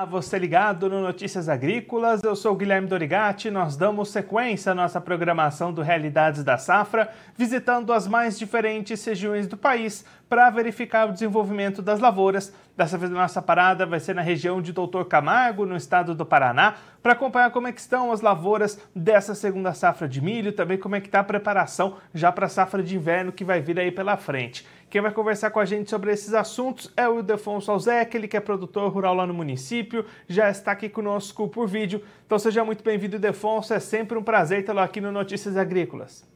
Ah, você ligado no Notícias Agrícolas, eu sou Guilherme Dorigati. Nós damos sequência à nossa programação do Realidades da Safra, visitando as mais diferentes regiões do país para verificar o desenvolvimento das lavouras. Dessa vez a nossa parada vai ser na região de Doutor Camargo, no estado do Paraná, para acompanhar como é que estão as lavouras dessa segunda safra de milho, também como é que está a preparação já para a safra de inverno que vai vir aí pela frente. Quem vai conversar com a gente sobre esses assuntos é o Ildefonso Alzec, ele que é produtor rural lá no município, já está aqui conosco por vídeo. Então seja muito bem-vindo, Ildefonso, é sempre um prazer tê-lo aqui no Notícias Agrícolas.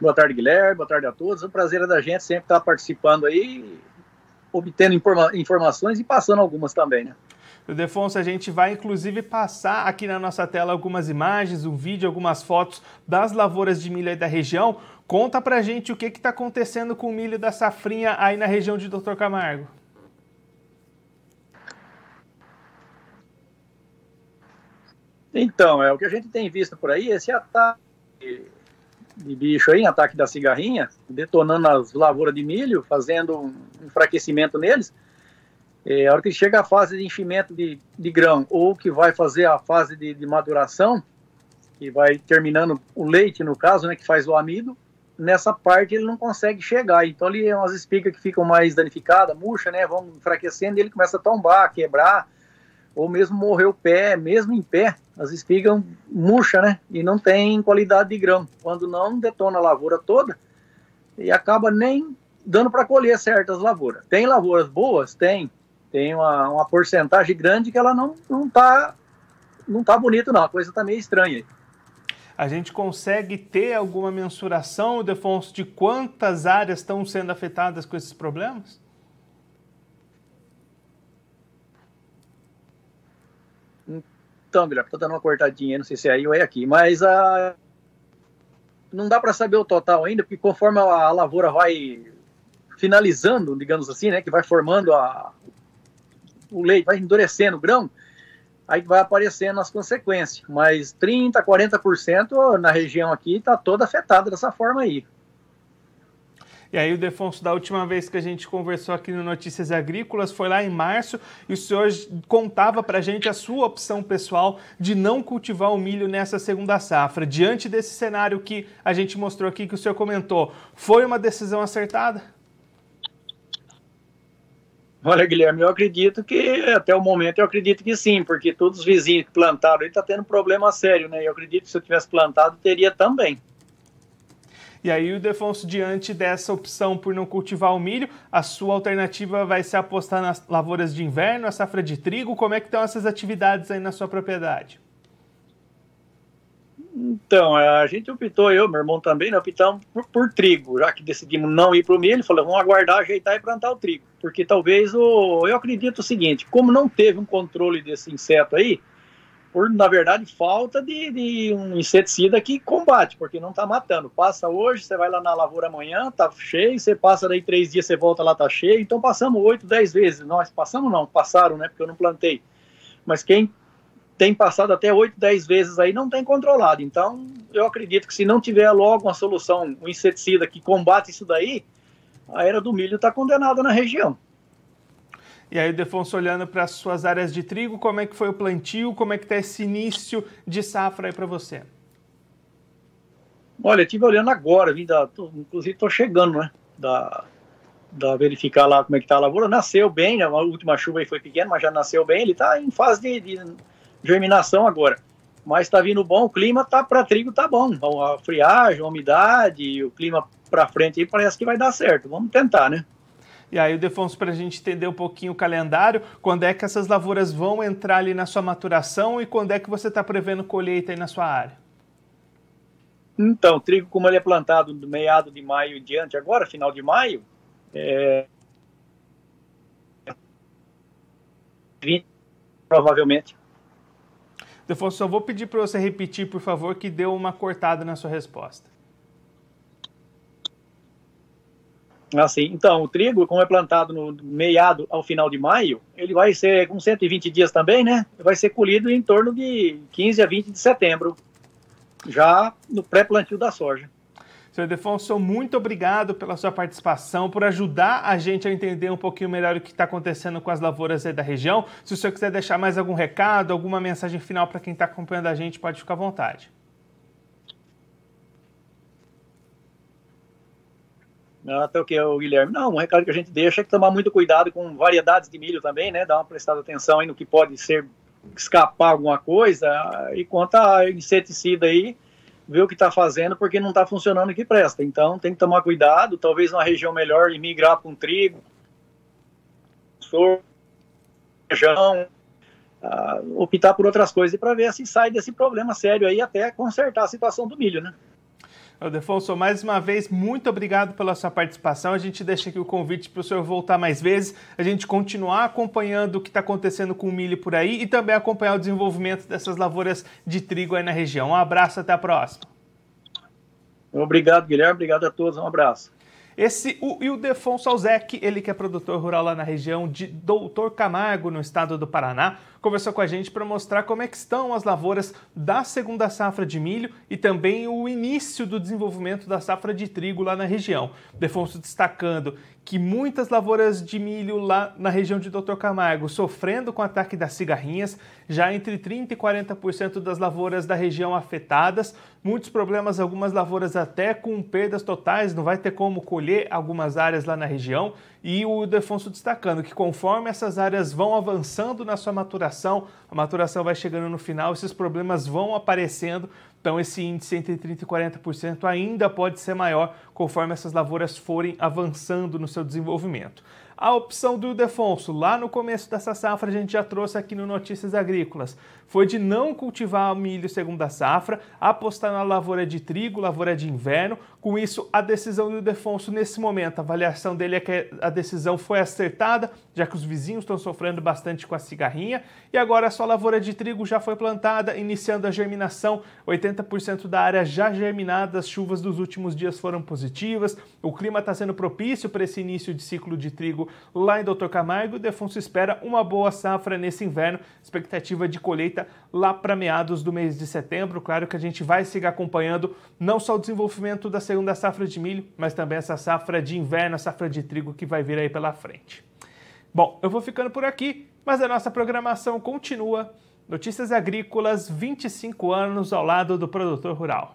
Boa tarde, Guilherme, boa tarde a todos. O prazer é da gente sempre estar participando aí, obtendo informa informações e passando algumas também, né? Defonso, a gente vai inclusive passar aqui na nossa tela algumas imagens, um vídeo, algumas fotos das lavouras de milho aí da região. Conta pra gente o que está acontecendo com o milho da safrinha aí na região de Doutor Camargo. Então, é o que a gente tem visto por aí, esse ataque de bicho aí, ataque da cigarrinha, detonando as lavouras de milho, fazendo um enfraquecimento neles. É, a hora que chega a fase de enchimento de, de grão, ou que vai fazer a fase de, de, maduração, que vai terminando o leite, no caso, né, que faz o amido, nessa parte ele não consegue chegar. Então, ali é umas espigas que ficam mais danificadas, murcha, né, vão enfraquecendo e ele começa a tombar, quebrar, ou mesmo morrer o pé, mesmo em pé, as espigas murcha, né, e não tem qualidade de grão. Quando não, detona a lavoura toda e acaba nem dando para colher certas lavouras. Tem lavouras boas? Tem, tem uma, uma porcentagem grande que ela não, não tá não tá bonito não, a coisa tá meio estranha. A gente consegue ter alguma mensuração, Defonso, de quantas áreas estão sendo afetadas com esses problemas? Então, Guilherme, tô dando uma cortadinha, não sei se é aí ou é aqui, mas a... não dá para saber o total ainda, porque conforme a lavoura vai finalizando, digamos assim, né, que vai formando a, o leite vai endurecendo o grão, aí vai aparecendo as consequências. Mas 30%, 40% na região aqui está toda afetada dessa forma aí. E aí o Defonso, da última vez que a gente conversou aqui no Notícias Agrícolas, foi lá em março, e o senhor contava para a gente a sua opção pessoal de não cultivar o milho nessa segunda safra. Diante desse cenário que a gente mostrou aqui, que o senhor comentou, foi uma decisão acertada? Olha, Guilherme, eu acredito que, até o momento, eu acredito que sim, porque todos os vizinhos que plantaram aí estão tá tendo problema sério, né? Eu acredito que se eu tivesse plantado, teria também. E aí, o Defonso, diante dessa opção por não cultivar o milho, a sua alternativa vai ser apostar nas lavouras de inverno, a safra de trigo. Como é que estão essas atividades aí na sua propriedade? Então, a gente optou, eu, meu irmão também, né, optamos por, por, trigo, já que decidimos não ir para o milho, falou, vamos aguardar, ajeitar e plantar o trigo. Porque talvez, o, eu acredito o seguinte, como não teve um controle desse inseto aí, por, na verdade, falta de, de um inseticida que combate, porque não está matando. Passa hoje, você vai lá na lavoura amanhã, tá cheio, você passa daí três dias, você volta lá, tá cheio, então passamos oito, dez vezes. Nós passamos não, passaram, né, porque eu não plantei. Mas quem tem passado até 8, 10 vezes aí, não tem controlado. Então, eu acredito que se não tiver logo uma solução, um inseticida que combate isso daí, a era do milho está condenada na região. E aí, Defonso, olhando para as suas áreas de trigo, como é que foi o plantio, como é que está esse início de safra aí para você? Olha, eu estive olhando agora, vim da, tô, inclusive estou chegando, né, da, da verificar lá como é que está a lavoura, nasceu bem, né, a última chuva aí foi pequena, mas já nasceu bem, ele está em fase de, de germinação agora. Mas está vindo bom, o clima tá para trigo tá bom. A friagem, a umidade, o clima para frente aí parece que vai dar certo. Vamos tentar, né? E aí, Defonso, para a gente entender um pouquinho o calendário, quando é que essas lavouras vão entrar ali na sua maturação e quando é que você está prevendo colheita aí na sua área? Então, o trigo, como ele é plantado do meado de maio em diante, agora, final de maio, é... 20, provavelmente. Defonso, só vou pedir para você repetir, por favor, que deu uma cortada na sua resposta. Assim, então, o trigo, como é plantado no meado ao final de maio, ele vai ser com 120 dias também, né? Vai ser colhido em torno de 15 a 20 de setembro, já no pré-plantio da soja. Senhor Defonso, muito obrigado pela sua participação, por ajudar a gente a entender um pouquinho melhor o que está acontecendo com as lavouras aí da região. Se o senhor quiser deixar mais algum recado, alguma mensagem final para quem está acompanhando a gente, pode ficar à vontade. Até o que, o Guilherme? Não, um recado que a gente deixa é que tomar muito cuidado com variedades de milho também, né? Dar uma prestada atenção aí no que pode ser escapar alguma coisa. E quanto a inseticida aí, ver o que está fazendo, porque não está funcionando o que presta. Então tem que tomar cuidado, talvez uma região melhor e migrar para um trigo, feijão, uh, optar por outras coisas para ver se sai desse problema sério aí até consertar a situação do milho, né? Defonso, mais uma vez, muito obrigado pela sua participação. A gente deixa aqui o convite para o senhor voltar mais vezes, a gente continuar acompanhando o que está acontecendo com o milho por aí e também acompanhar o desenvolvimento dessas lavouras de trigo aí na região. Um abraço, até a próxima. Obrigado, Guilherme. Obrigado a todos. Um abraço. Esse, o Ildefonso Alzec, ele que é produtor rural lá na região de Doutor Camargo, no estado do Paraná, conversou com a gente para mostrar como é que estão as lavouras da segunda safra de milho e também o início do desenvolvimento da safra de trigo lá na região. Defonso destacando que muitas lavouras de milho lá na região de Doutor Camargo sofrendo com o ataque das cigarrinhas, já entre 30% e 40% das lavouras da região afetadas, muitos problemas, algumas lavouras até com perdas totais, não vai ter como colher algumas áreas lá na região, e o Defonso destacando que conforme essas áreas vão avançando na sua maturação, a maturação vai chegando no final, esses problemas vão aparecendo, então esse índice entre 30% e 40% ainda pode ser maior conforme essas lavouras forem avançando no seu desenvolvimento. A opção do Ildefonso, lá no começo dessa safra, a gente já trouxe aqui no Notícias Agrícolas, foi de não cultivar milho segunda safra, apostar na lavoura de trigo, lavoura de inverno. Com isso, a decisão do Ildefonso nesse momento, a avaliação dele é que a decisão foi acertada, já que os vizinhos estão sofrendo bastante com a cigarrinha, e agora a sua lavoura de trigo já foi plantada, iniciando a germinação, 80% da área já germinada, as chuvas dos últimos dias foram positivas, o clima está sendo propício para esse início de ciclo de trigo lá em Doutor Camargo. O Defonso espera uma boa safra nesse inverno, expectativa de colheita lá para meados do mês de setembro. Claro que a gente vai seguir acompanhando não só o desenvolvimento da segunda safra de milho, mas também essa safra de inverno, a safra de trigo que vai vir aí pela frente. Bom, eu vou ficando por aqui, mas a nossa programação continua. Notícias Agrícolas, 25 anos ao lado do produtor rural.